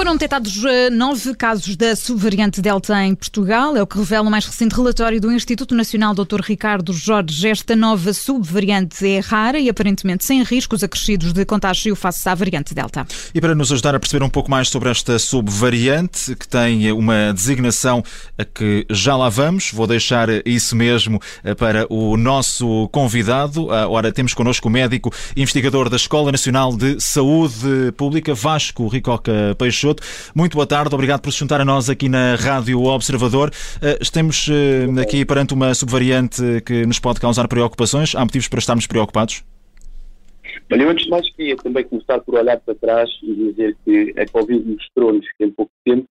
Foram detectados eh, nove casos da subvariante Delta em Portugal, é o que revela o mais recente relatório do Instituto Nacional Dr. Ricardo Jorge. Esta nova subvariante é rara e aparentemente sem riscos acrescidos de contágio face à variante Delta. E para nos ajudar a perceber um pouco mais sobre esta subvariante, que tem uma designação a que já lá vamos, vou deixar isso mesmo eh, para o nosso convidado. Ah, ora, temos connosco o médico investigador da Escola Nacional de Saúde Pública, Vasco Ricoca Peixoto. Muito boa tarde, obrigado por se juntar a nós aqui na Rádio Observador. Eh, estamos eh, aqui perante uma subvariante que nos pode causar preocupações. Há motivos para estarmos preocupados? Olha, antes de mais queria também começar por olhar para trás e dizer que a Covid mostrou-nos que em pouco tempo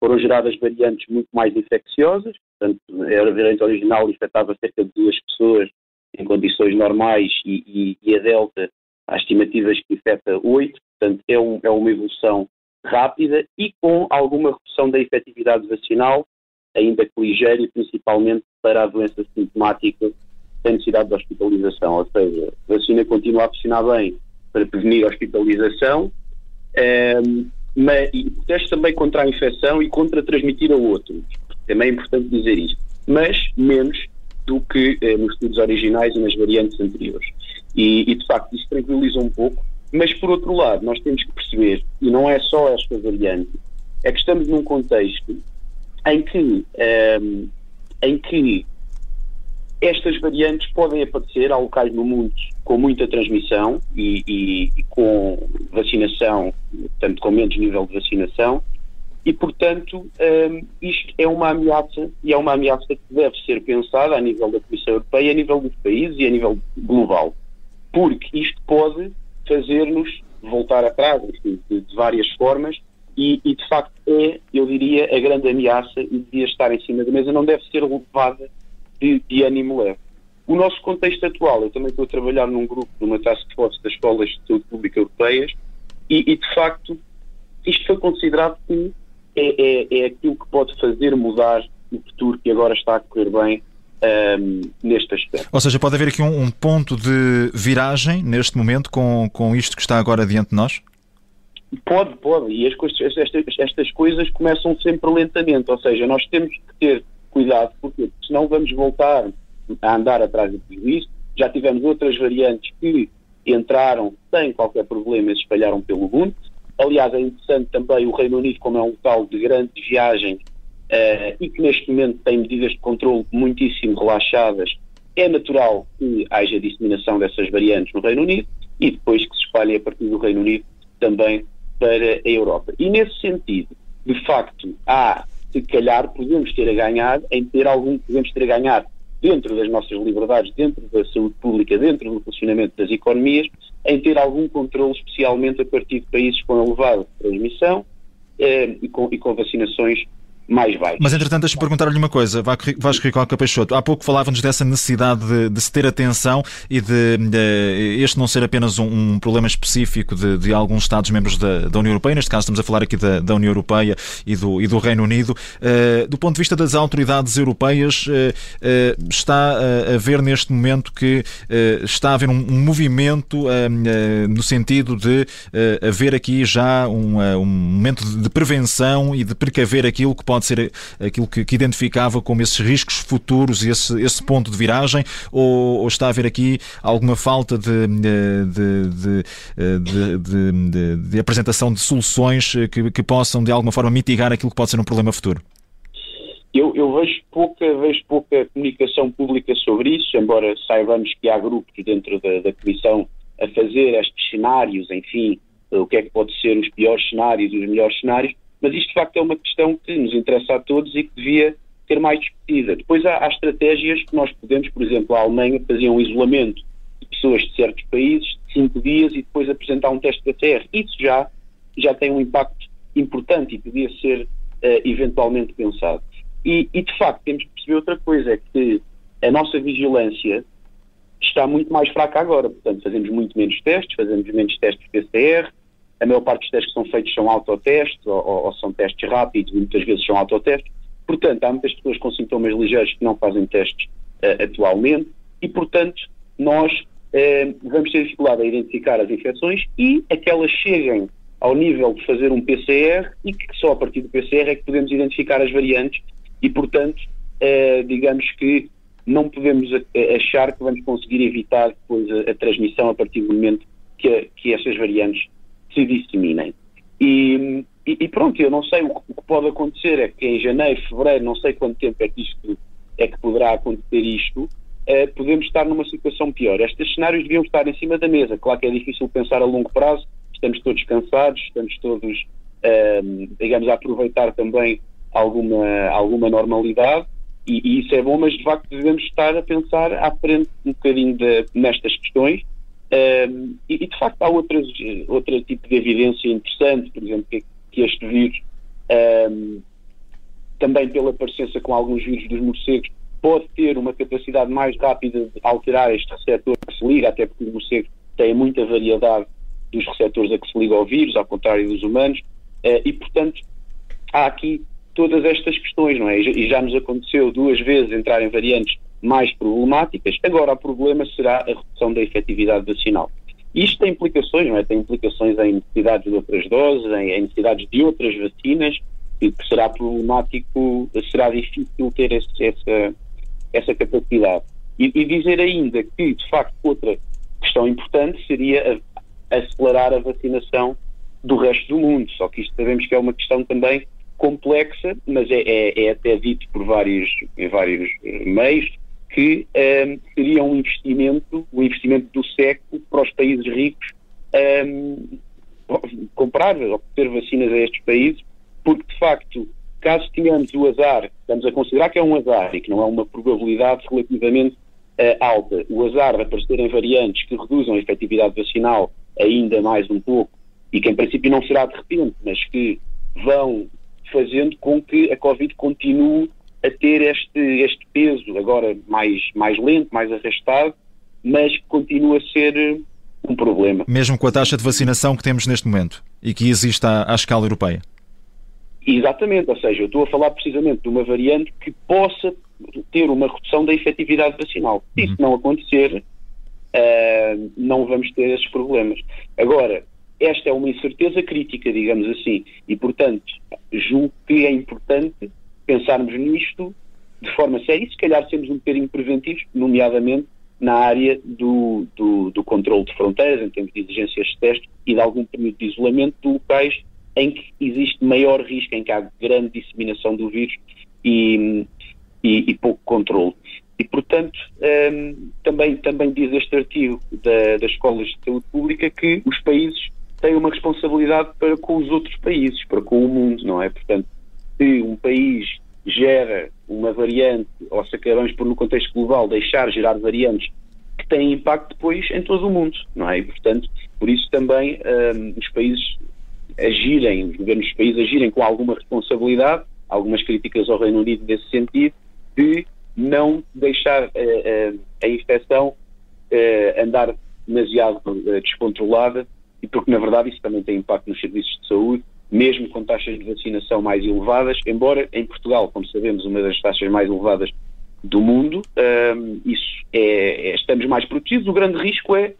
foram geradas variantes muito mais infecciosas, portanto, a variante original infectava cerca de duas pessoas em condições normais e, e, e a Delta, há estimativas que infecta oito, portanto, é, um, é uma evolução rápida e com alguma redução da efetividade vacinal, ainda que ligeira, e principalmente para a doença sintomática sem necessidade de hospitalização. Ou seja, a vacina continua a funcionar bem para prevenir a hospitalização, um, ehm, mas, e protege também contra a infecção e contra transmitir a outros. Também é importante dizer isto. Mas menos do que eh, nos estudos originais e nas variantes anteriores. E, e, de facto, isso tranquiliza um pouco, mas, por outro lado, nós temos que perceber, e não é só esta variante, é que estamos num contexto em que, um, ehm, em que estas variantes podem aparecer a locais no mundo com muita transmissão e, e, e, com vacinação, portanto, com menos nível de vacinação, e, portanto, um, ehm, isto é uma ameaça e é uma ameaça que deve ser pensada a nível da Comissão Europeia, a nível dos países e a nível global. Porque isto pode fazer-nos voltar atrás, enfim, de, de várias formas, e, e, de facto é, eu diria, a grande ameaça e devia estar em cima da mesa, não deve ser levada de, de ânimo leve. O nosso contexto atual, eu também estou a trabalhar num grupo, numa task force das escolas de saúde pública europeias, e, e de facto isto foi considerado que é, é, é aquilo que pode fazer mudar o futuro que agora está a correr bem um, neste aspecto. Ou seja, pode haver aqui um, um, ponto de viragem neste momento com, com isto que está agora diante de nós? Pode, pode. E as coisas, estas, estas coisas começam sempre lentamente. Ou seja, nós temos que ter cuidado, porque senão vamos voltar a andar atrás do prejuízo. Já tivemos outras variantes que entraram sem qualquer problema e se espalharam pelo mundo. Aliás, é interessante também o Reino Unido, como é um local de grandes viagens, uh, e que neste momento tem medidas de controle muitíssimo relaxadas, é natural que haja disseminação dessas variantes no Reino Unido e depois que se espalhem a partir do Reino Unido também para a Europa. E nesse sentido, de facto, há, se calhar, podemos ter a ganhar em ter algum, podemos ter a ganhar dentro das nossas liberdades, dentro da saúde pública, dentro do funcionamento das economias, em ter algum controle, especialmente a partir de países com elevada transmissão eh, e, com, e com vacinações mais baixo. Mas, entretanto, deixa-me perguntar-lhe uma coisa, Vasco Ricoca Peixoto. Há pouco falávamos dessa necessidade de, de, se ter atenção e de, de, este não ser apenas um, um problema específico de, de, alguns Estados-membros da, da, União Europeia, neste caso estamos a falar aqui da, da União Europeia e do, e do Reino Unido. Uh, do ponto de vista das autoridades europeias, uh, uh, está a ver neste momento que está a haver um, um movimento no sentido de haver aqui já um, um momento de prevenção e de precaver aquilo que pode pode ser aquilo que, que identificava como esses riscos futuros, esse, esse ponto de viragem, ou, ou, está a haver aqui alguma falta de, de, de, de apresentação de soluções que, que, possam de alguma forma mitigar aquilo que pode ser um problema futuro? Eu, eu, vejo, pouca, vejo pouca comunicação pública sobre isso, embora saibamos que há grupos dentro da, da Comissão a fazer estes cenários, enfim, o que é que pode ser os piores cenários e os melhores cenários, mas isto de facto é uma questão que nos interessa a todos e que devia ser mais discutida. Depois há, há estratégias que nós podemos, por exemplo, a Alemanha fazia um isolamento de pessoas de certos países de cinco dias e depois apresentar um teste PCR. Isso já, já tem um impacto importante e podia ser uh, eventualmente pensado. E, e, de facto temos que perceber outra coisa, é que a nossa vigilância está muito mais fraca agora. Portanto, fazemos muito menos testes, fazemos menos testes PCR, a maior parte dos testes que são feitos são autotestes ou, ou, são testes rápidos e muitas vezes são autotestes. Portanto, há muitas pessoas com sintomas ligeiros que não fazem testes uh, atualmente e, portanto, nós uh, vamos ter dificuldade a identificar as infecções e aquelas cheguem ao nível de fazer um PCR e que só a partir do PCR é que podemos identificar as variantes e, portanto, eh, digamos que não podemos achar que vamos conseguir evitar depois a, a transmissão a partir do momento que, a, que essas variantes se disseminem. E, e, e, pronto, eu não sei, o, o, que pode acontecer é que em janeiro, fevereiro, não sei quanto tempo é que, isto, é que poderá acontecer isto, eh, podemos estar numa situação pior. Estes cenários deviam estar em cima da mesa. Claro que é difícil pensar a longo prazo, estamos todos cansados, estamos todos, ehm, digamos, a aproveitar também alguma, alguma normalidade e, e, isso é bom, mas de facto devemos estar a pensar à frente um bocadinho de, nestas questões um, e, e, de facto há outras, outro tipo de evidência interessante, por exemplo, que, que este vírus um, também pela parecença com alguns vírus dos morcegos pode ter uma capacidade mais rápida de alterar este receptor que se liga, até porque os morcegos têm muita variedade dos receptores a que se liga ao vírus, ao contrário dos humanos, uh, e portanto há aqui todas estas questões, não é? E já nos aconteceu duas vezes entrarem variantes mais problemáticas, agora o problema será a redução da efetividade vacinal. Isto tem implicações, não é? Tem implicações em necessidades de outras doses, em, necessidades de outras vacinas, e que será problemático, será difícil ter esse, essa, essa capacidade. E, e, dizer ainda que, de facto, outra questão importante seria a, acelerar a vacinação do resto do mundo. Só que isto sabemos que é uma questão também complexa, mas é, é, é até dito por vários, vários meios que um, ehm, seria um investimento, o um investimento do século para os países ricos um, ehm, comprar, obter vacinas a estes países, porque de facto caso tenhamos o azar, estamos a considerar que é um azar e que não é uma probabilidade relativamente uh, alta, o azar de aparecerem variantes que reduzam a efetividade vacinal ainda mais um pouco e que em princípio não será de repente, mas que vão fazendo com que a Covid continue a ter este, este peso, agora mais, mais lento, mais arrastado, mas que continua a ser eh, um problema. Mesmo com a taxa de vacinação que temos neste momento e que existe à, à escala europeia? Exatamente, ou seja, eu estou a falar precisamente de uma variante que possa ter uma redução da efetividade vacinal. Se isso uhum. não acontecer, uh, não vamos ter esses problemas. Agora, esta é uma incerteza crítica, digamos assim, e portanto julgo que é importante pensarmos nisto de forma séria e se calhar sermos um bocadinho preventivos, nomeadamente na área do, do, do controle de fronteiras, em termos de exigências de teste e de algum período de isolamento de locais em que existe maior risco, em que há grande disseminação do vírus e, e, e pouco controle. E, portanto, um, também, também diz este artigo da, das escolas de saúde pública que os países têm uma responsabilidade para com os outros países, para com o mundo, não é? Portanto, se um país gera uma variante, ou se acabamos por, no contexto global, deixar gerar variantes que têm impacto depois em todo o mundo, não é? E, portanto, por isso também um, os países agirem, os governos dos países agirem com alguma responsabilidade, algumas críticas ao Reino Unido nesse sentido, de não deixar uh, a infecção uh, andar demasiado descontrolada, e porque na verdade isso também tem impacto nos serviços de saúde, mesmo com taxas de vacinação mais elevadas, embora em Portugal, como sabemos, uma das taxas mais elevadas do mundo, isso é, é, estamos mais protegidos. O grande risco é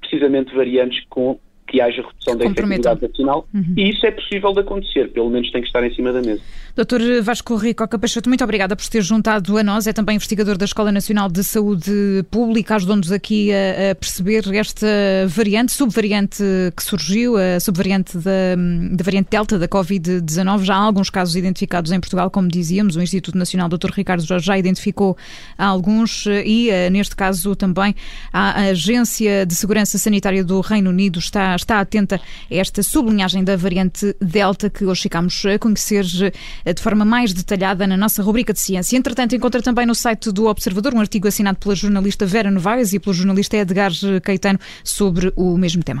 precisamente variantes com que haja redução da efetividade vacinal uhum. e isso é possível de acontecer, pelo menos tem que estar em cima da mesa. Doutor Vasco Rico Peixoto, muito obrigada por ter juntado a nós, é também investigador da Escola Nacional de Saúde Pública, ajudou-nos aqui a, a, perceber esta variante, subvariante que surgiu, a subvariante da, da variante Delta da Covid-19, já há alguns casos identificados em Portugal, como dizíamos, o Instituto Nacional Dr. Ricardo Jorge já identificou alguns e, eh, neste caso, também a Agência de Segurança Sanitária do Reino Unido está está atenta a esta sublinhagem da variante Delta que hoje ficamos a conhecer eh, de forma mais detalhada na nossa rubrica de ciência. Entretanto, encontra também no site do Observador um artigo assinado pela jornalista Vera Novaes e pelo jornalista Edgar Caetano sobre o mesmo tema.